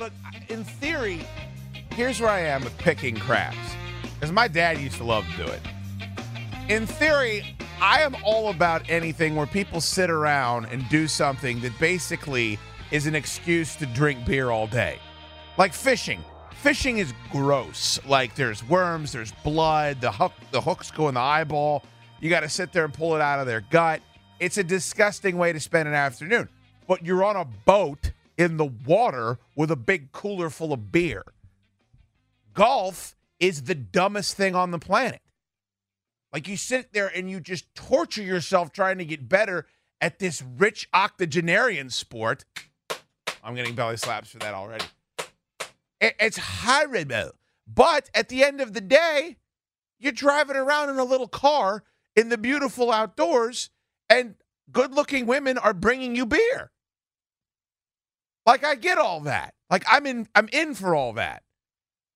look, in theory, here's where I am with picking crabs. Because my dad used to love to do it. In theory, I am all about anything where people sit around and do something that basically is an excuse to drink beer all day. Like fishing. Fishing is gross. Like there's worms, there's blood, the hook the hooks go in the eyeball. You got to sit there and pull it out of their gut. It's a disgusting way to spend an afternoon. But you're on a boat in the water with a big cooler full of beer. Golf is the dumbest thing on the planet. Like you sit there and you just torture yourself trying to get better at this rich octogenarian sport. I'm getting belly slaps for that already. It- It's horrible. But at the end of the day, you're driving around in a little car in the beautiful outdoors, and good looking women are bringing you beer. Like I get all that. Like I'm in I'm in for all that.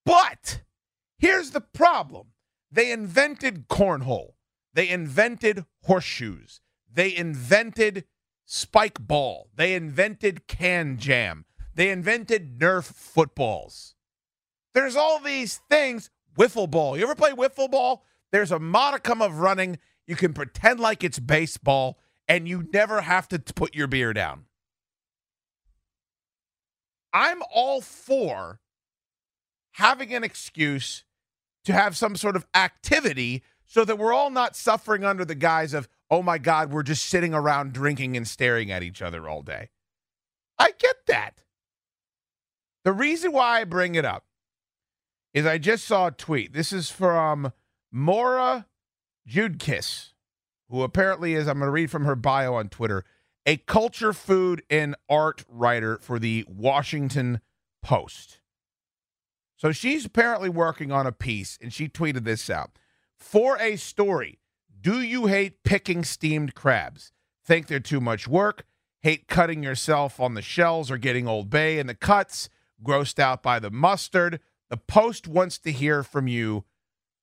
But here's the problem. They invented cornhole. They invented horseshoes. They invented spike ball. They invented KanJam. They invented Nerf footballs. There's all these things. Wiffle ball. You ever play wiffle ball? There's a modicum of running. You can pretend like it's baseball, and you never have to put your beer down. I'm all for having an excuse to have some sort of activity so that we're all not suffering under the guise of, oh my God, we're just sitting around drinking and staring at each other all day. I get that. The reason why I bring it up is I just saw a tweet. This is from Maura Judkis, who apparently is, I'm going to read from her bio on Twitter, a culture, food, and art writer for the Washington Post. So she's apparently working on a piece, and she tweeted this out. For a story, do you hate picking steamed crabs? Think they're too much work? Hate cutting yourself on the shells or getting Old Bay in the cuts? Grossed out by the mustard? The Post wants to hear from you.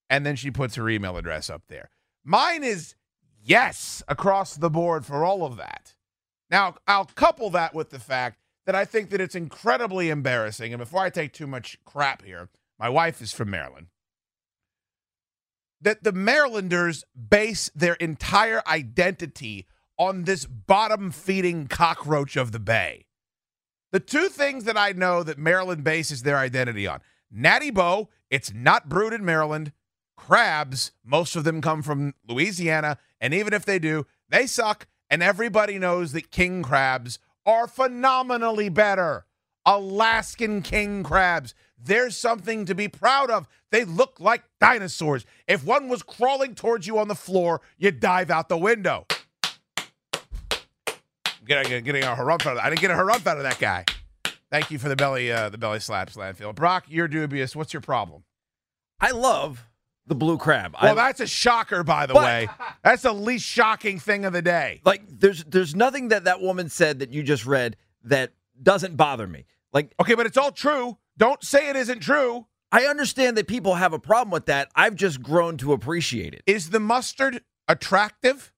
And then she puts her email address up there. Mine is yes across the board for all of that. Now, I'll couple that with the fact that I think that it's incredibly embarrassing. And before I take too much crap here, my wife is from Maryland. That the Marylanders base their entire identity on this bottom feeding cockroach of the bay. The two things that I know that Maryland bases their identity on Natty Boh, it's not brewed in Maryland. Crabs, most of them come from Louisiana. And even if they do, they suck. And everybody knows that king crabs are phenomenally better. Alaskan king crabs. There's something to be proud of. They look like dinosaurs. If one was crawling towards you on the floor, you'd dive out the window. Getting, getting a harumph out of that. I didn't get a harumph out of that guy. Thank you for the belly, uh, the belly slaps, Landfill. Brock, you're dubious. What's your problem? I love the blue crab. Well, I, that's a shocker, by the But- way. That's the least shocking thing of the day. like there's there's nothing that that woman said that you just read that doesn't bother me. Like Okay, but it's all true. Don't say it isn't true. I understand that people have a problem with that. I've just grown to appreciate it. Is the mustard attractive?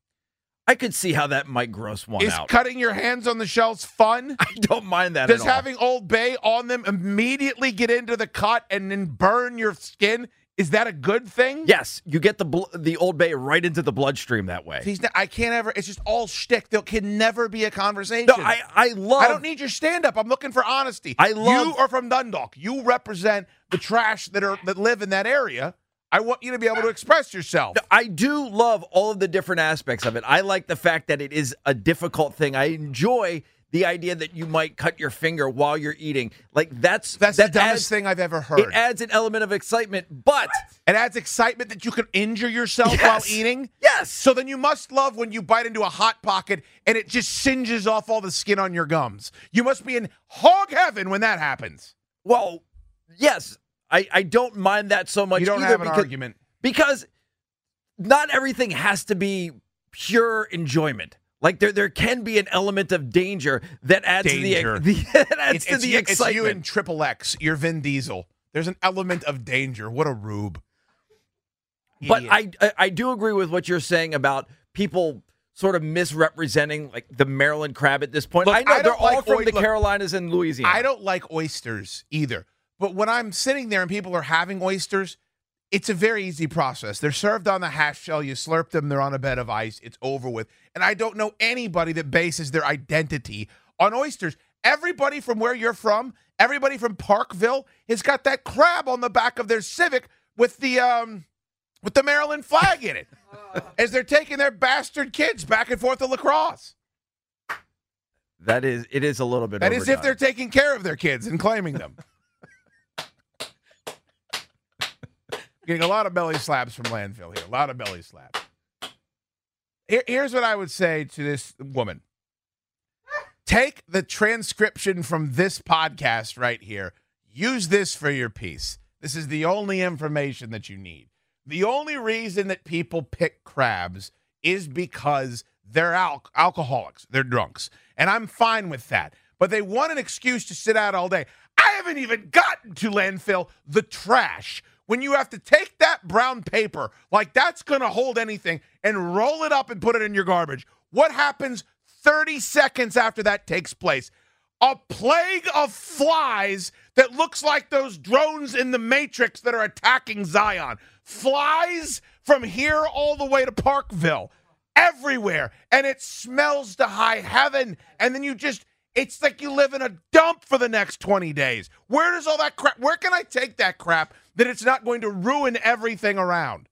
I could see how that might gross one Is out. Is cutting your hands on the shells fun? I don't mind that Does at all. having Old Bay on them immediately get into the cut and then burn your skin? Is that a good thing? yes, you get the bl- the Old Bay right into the bloodstream that way. He's not, I can't ever. It's just all shtick. There can never be a conversation. No, I I love. I don't need your stand up. I'm looking for honesty. I love- you are from Dundalk. You represent the trash that are that live in that area. I want you to be able to express yourself. I do love all of the different aspects of it. I like the fact that it is a difficult thing. I enjoy the idea that you might cut your finger while you're eating. Like that's That's that the dumbest adds, thing I've ever heard. It adds an element of excitement, but It adds excitement that you can injure yourself Yes. while eating. yes, So then you must love when you bite into a hot pocket and it just singes off all the skin on your gums. You must be in hog heaven when that happens. well, yes, I I don't mind that so much. you don't either have an because, argument. because not everything has to be pure enjoyment. Like there, there can be an element of danger that adds Danger. to the, the that adds It's, to it's the you, it's you and Triple X. You're Vin Diesel. There's an element of danger. What a rube. But Idiot. I, I I do agree with what you're saying about people sort of misrepresenting like the Maryland crab at this point. Look, I know I they're don't all like from oi- the look, Carolinas and Louisiana. I don't like oysters either. But when I'm sitting there and people are having oysters, it's a very easy process. They're served on the half shell. You slurp them, they're on a bed of ice. It's over with. And I don't know anybody that bases their identity on oysters. Everybody from where you're from, everybody from Parkville has got that crab on the back of their Civic with the um with the Maryland flag in it. as they're taking their bastard kids back and forth to lacrosse. That is, it is a little bit. That is if they're taking care of their kids and claiming them. Getting a lot of belly slaps from landfill here. A lot of belly slaps. Here- here's what I would say to this woman take the transcription from this podcast right here. Use this for your piece. This is the only information that you need. The only reason that people pick crabs is because they're al- alcoholics, they're drunks. And I'm fine with that. But they want an excuse to sit out all day. I haven't even gotten to landfill, the trash. When you have to take that brown paper, like that's going to hold anything, and roll it up and put it in your garbage. What happens 30 seconds after that takes place? A plague of flies that looks like those drones in the Matrix that are attacking Zion. Flies from here all the way to Parkville, everywhere. And it smells to high heaven. And then you just, it's like you live in a dump for the next 20 days. Where does all that crap, where can I take that crap that it's not going to ruin everything around?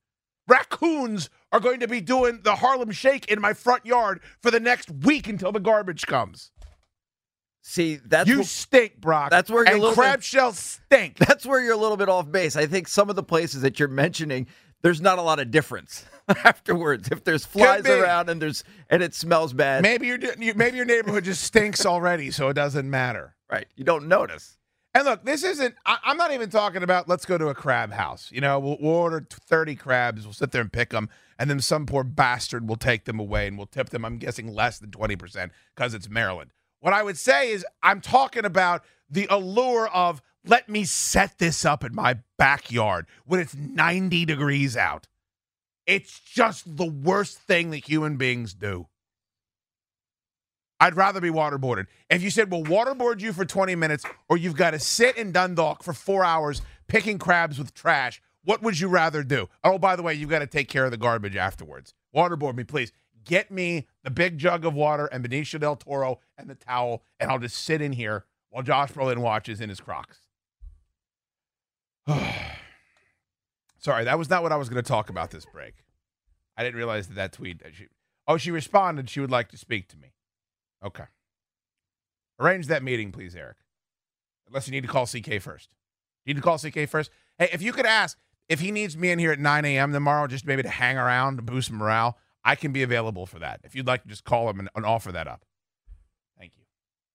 Raccoons are going to be doing the Harlem Shake in my front yard for the next week until the garbage comes. see that's you wh- stink, Brock. that's where you're and little crab bit- shells stink. that's where you're a little bit off base. I think some of the places that you're mentioning, there's not a lot of difference afterwards. If there's flies around and there's and it smells bad, maybe your maybe your neighborhood just stinks already, so it doesn't matter. right? You don't notice. And look, this isn't. I, I'm not even talking about. Let's go to a crab house. You know, we'll, we'll order 30 crabs. We'll sit there and pick them, and then some poor bastard will take them away, and we'll tip them. I'm guessing less than 20 percent because it's Maryland. What I would say is, I'm talking about the allure of let me set this up in my backyard when it's 90 degrees out. It's just the worst thing that human beings do. I'd rather be waterboarded. If you said, well, waterboard you for 20 minutes, or you've got to sit in Dundalk for four hours picking crabs with trash, what would you rather do? Oh, by the way, you've got to take care of the garbage afterwards. Waterboard me, please. Get me the big jug of water and Benicio del Toro and the towel, and I'll just sit in here while Josh Brolin watches in his Crocs. Sorry, that was not what I was going to talk about this break. I didn't realize that that tweet. That she, oh, she responded. She would like to speak to me. Okay. Arrange that meeting, please, Eric. Unless you need to call CK first. You need to call CK first. Hey, if you could ask if he needs me in here at 9 a.m. tomorrow, just maybe to hang around to boost morale, I can be available for that. If you'd like to just call him and, and offer that up.